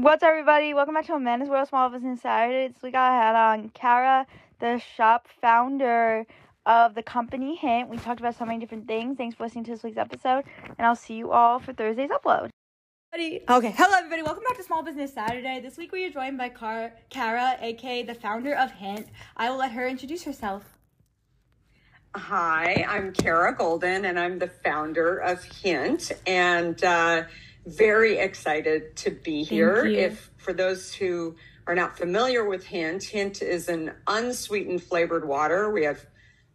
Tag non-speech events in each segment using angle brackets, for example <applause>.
What's up, everybody? Welcome back to Amanda's World Small Business Saturday. This week I had on Kara, the shop founder of the company Hint. We talked about so many different things. Thanks for listening to this week's episode, and I'll see you all for Thursday's upload. Okay, hello everybody. Welcome back to Small Business Saturday. This week we are joined by Car- Kara, aka the founder of Hint. I will let her introduce herself. Hi, I'm Kara Goldin, and I'm the founder of Hint, and uh, very excited to be here. If for those who are not familiar with Hint, Hint is an unsweetened flavored water. We have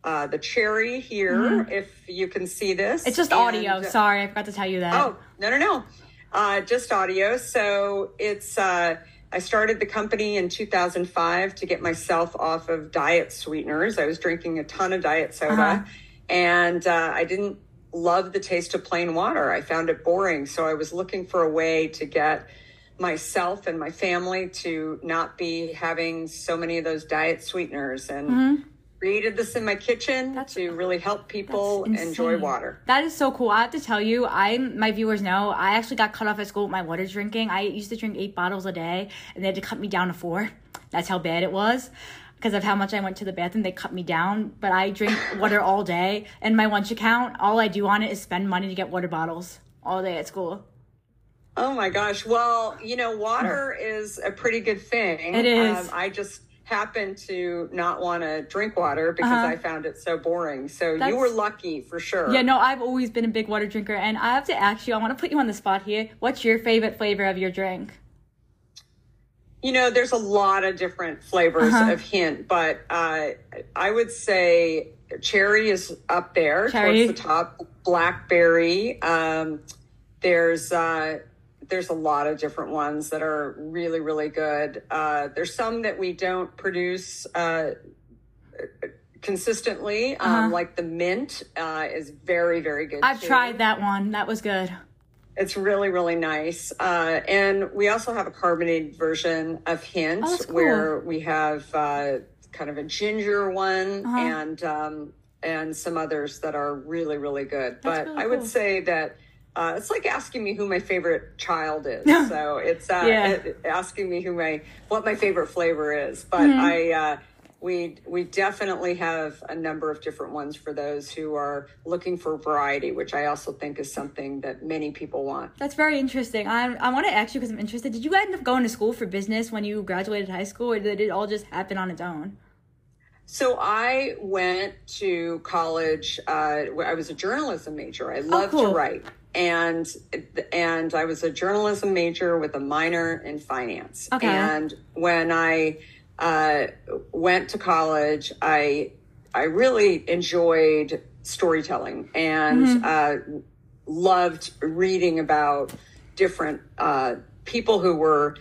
uh, the cherry here, if you can see this. Mm-hmm. It's just and- audio. Sorry, I forgot to tell you that. Oh, no, no, no. Uh, just audio. So it's, uh, I started the company in 2005 to get myself off of diet sweeteners. I was drinking a ton of diet soda Uh-huh. and uh, I didn't love the taste of plain water. I found it boring. So I was looking for a way to get myself and my family to not be having so many of those diet sweeteners and created this in my kitchen Mm-hmm. That's- to really help people enjoy water. That is so cool. I have to tell you, I my viewers know I actually got cut off at school with my water drinking. I used to drink eight bottles a day, and they had to cut me down to four. That's how bad it was. Because of how much I went to the bathroom, they cut me down. But I drink water all day, and my lunch account, all I do on it is spend money to get water bottles all day at school. Oh my gosh. Well, you know, water is a pretty good thing. It is. Um, I just happen to not want to drink water because Uh-huh. I found it so boring. So That's- you were lucky for sure. Yeah, no, I've always been a big water drinker, and I have to ask you, I want to put you on the spot here. What's your favorite flavor of your drink? You know, there's a lot of different flavors Uh-huh. of hint, but uh, I would say cherry is up there Cherry. towards the top. Blackberry. Um, there's uh, there's a lot of different ones that are really really good. Uh, there's some that we don't produce. Uh, consistently Uh-huh. um, like the mint uh, is very very good I've too. tried that one. That was good. It's really, really nice. Uh, and we also have a carbonated version of Hint Oh, cool. where we have uh, kind of a ginger one Uh-huh. and um, and some others that are really, really good. but really I would cool. say that uh, it's like asking me who my favorite child is. <laughs> so it's uh, Yeah. asking me who my what my favorite flavor is. But Mm-hmm. I. We we definitely have a number of different ones for those who are looking for variety, which I also think is something that many people want. That's very interesting. I, I want to ask you because I'm interested. Did you end up going to school for business when you graduated high school, or did it all just happen on its own? So I went to college. Uh, I was a journalism major. I loved Oh, cool. to write, and and I was a journalism major with a minor in finance. Okay. And when I uh, went to college, I I really enjoyed storytelling and Mm-hmm. uh, loved reading about different uh, people who were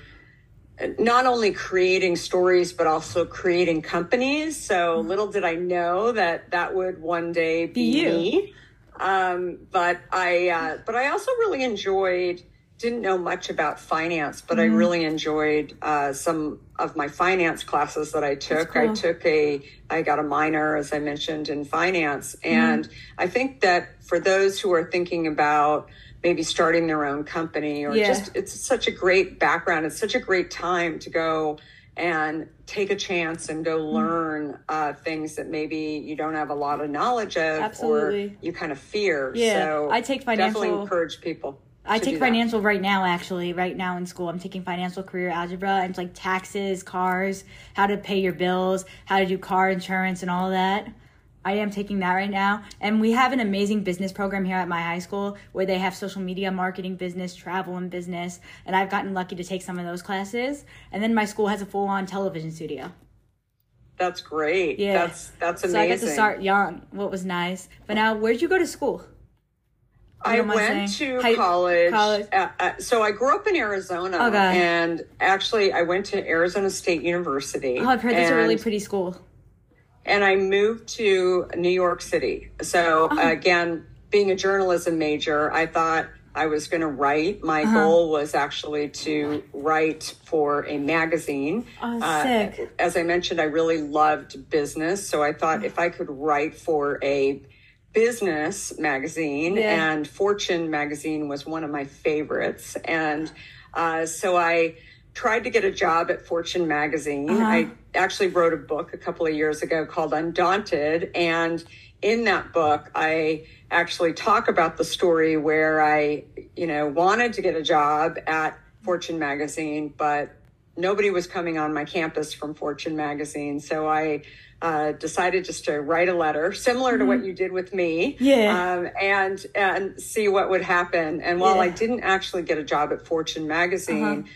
not only creating stories but also creating companies so little did i know that that would one day be, Be you. me um, but i uh, but i also really enjoyed didn't know much about finance but i really enjoyed uh, some of my finance classes that i took i took a i got a minor as i mentioned in finance and i think that for those who are thinking about maybe starting their own company or Yeah. just it's such a great background. It's such a great time to go and take a chance and go Mm. learn uh, things that maybe you don't have a lot of knowledge of Absolutely. or you kind of fear. Yeah, so I take Definitely encourage people. I take do that. financial right now, actually, right now in school. I'm taking financial career algebra and it's like taxes, cars, how to pay your bills, how to do car insurance, and all that. I am taking that right now. And we have an amazing business program here at my high school where they have social media marketing business, travel and business. And I've gotten lucky to take some of those classes. And then my school has a full on television studio. That's great. Yeah. That's that's amazing. So I got to start young, what was nice. But now, where'd you go to school? I went to High- college. college. Uh, uh, so I grew up in Arizona, Okay. and actually I went to Arizona State University. Oh, I've heard that's a really pretty school. and I moved to New York City. So Oh. again, being a journalism major, I thought I was going to write. My Uh-huh. goal was actually to write for a magazine. Oh, Uh, sick. as I mentioned, I really loved business, so I thought if I could write for a business magazine, Yeah. and Fortune magazine was one of my favorites, and Uh, so I tried to get a job at Fortune magazine. Uh-huh. I actually wrote a book a couple of years ago called Undaunted. And in that book, I actually talk about the story where I, you know, wanted to get a job at Fortune magazine, but nobody was coming on my campus from Fortune magazine. So I uh, decided just to write a letter similar to what you did with me Mm-hmm. Yeah. um, and and see what would happen and while i didn't actually get a job at fortune magazine Uh-huh.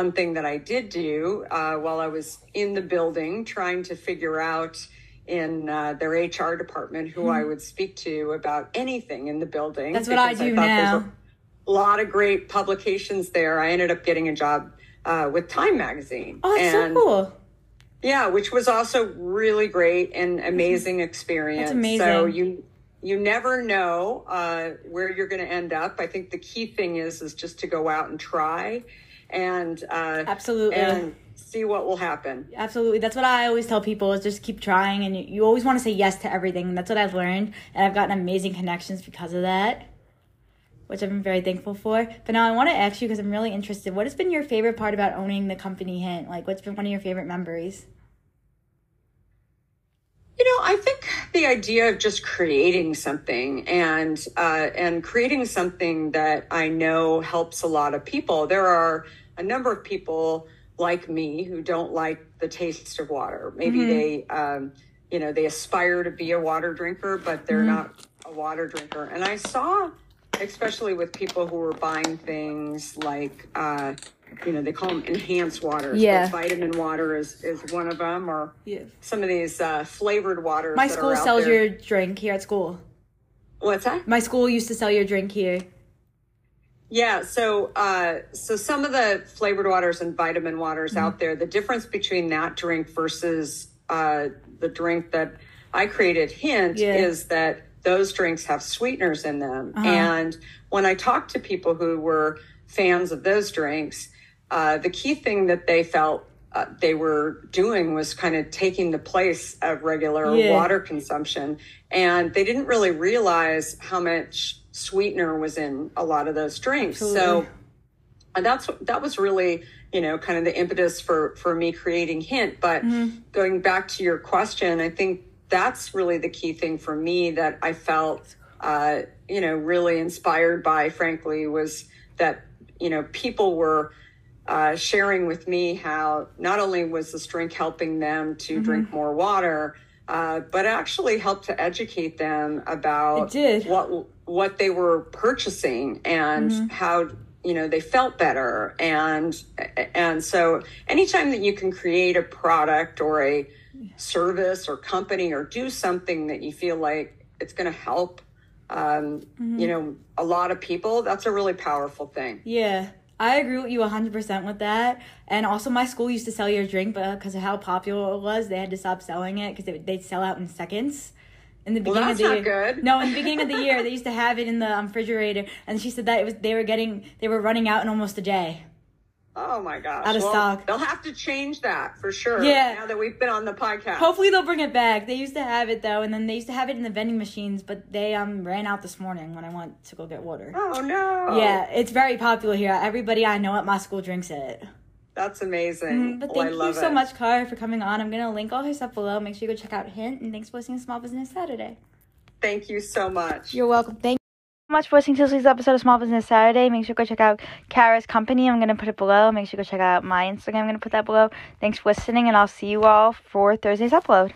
one thing that i did do uh, while i was in the building trying to figure out in uh, their hr department who i would speak to about anything in the building. That's what I do there's now. a lot of great publications there i ended up getting a job uh, with time magazine Oh, that's and so cool. Yeah, which was also really great and amazing experience. amazing. So you you never know uh, where you're going to end up. I think the key thing is is just to go out and try, and uh, Absolutely. and see what will happen. Absolutely. That's what I always tell people is just keep trying and you, you always want to say yes to everything. And that's what I've learned. And I've gotten amazing connections because of that, which I'm very thankful for. But now I want to ask you because I'm really interested. What has been your favorite part about owning the company Hint? Like, what's been one of your favorite memories? You know, I think the idea of just creating something and uh, and creating something that I know helps a lot of people. There are a number of people like me who don't like the taste of water. Maybe they, um, you know, they aspire to be a water drinker, but they're not a water drinker. And I saw, especially with people who were buying things like. Uh, you know, they call them enhanced waters. Yeah. but vitamin water is, is one of them, or Yeah. some of these uh, flavored waters. My school sells there. your drink here at school. What's that? My school used to sell your drink here. Yeah. So, uh, so some of the flavored waters and vitamin waters Mm-hmm. out there, the difference between that drink versus uh, the drink that I created, Hint, Yeah. is that those drinks have sweeteners in them. Uh-huh. And when I talked to people who were fans of those drinks, uh, the key thing that they felt uh, they were doing was kind of taking the place of regular Yeah. water consumption. And they didn't really realize how much sweetener was in a lot of those drinks. So Absolutely. and that's that was really you know kind of the impetus for for me creating hint but Mm-hmm. going back to your question i think that's really the key thing for me that i felt uh you know really inspired by frankly was that you know people were uh, sharing with me how not only was this drink helping them to Mm-hmm. drink more water uh, but actually helped to educate them about did. what what they were purchasing and Mm-hmm. how you know they felt better and and so anytime that you can create a product or a service or company or do something that you feel like it's going to help um, Mm-hmm. you know a lot of people that's a really powerful thing Yeah, I agree with you 100% with that. And also, my school used to sell your drink, but because of how popular it was, they had to stop selling it because they'd sell out in seconds. In the Well, beginning that's of the year, good. no, in the beginning of the year, they used to have it in the um, refrigerator, and she said that it was they were getting they were running out in almost a day. Oh my gosh Out of well, stock. they'll have to change that for sure Yeah. now that we've been on the podcast Hopefully, they'll bring it back. They used to have it though, and then they used to have it in the vending machines, but they um ran out this morning when I went to go get water. oh no Yeah, it's very popular here. Everybody I know at my school drinks it. that's amazing But Well, I thank you so it. much, Kara, for coming on. I'm gonna link all her stuff below. Make sure you go check out Hint, and thanks for listening to Small Business Saturday. thank you so much You're welcome. Thank much for listening to this week's episode of Small Business Saturday. Make sure you go check out Kara's company. I'm gonna put it below. Make sure you go check out my Instagram. I'm gonna put that below. Thanks for listening, and I'll see you all for Thursday's upload.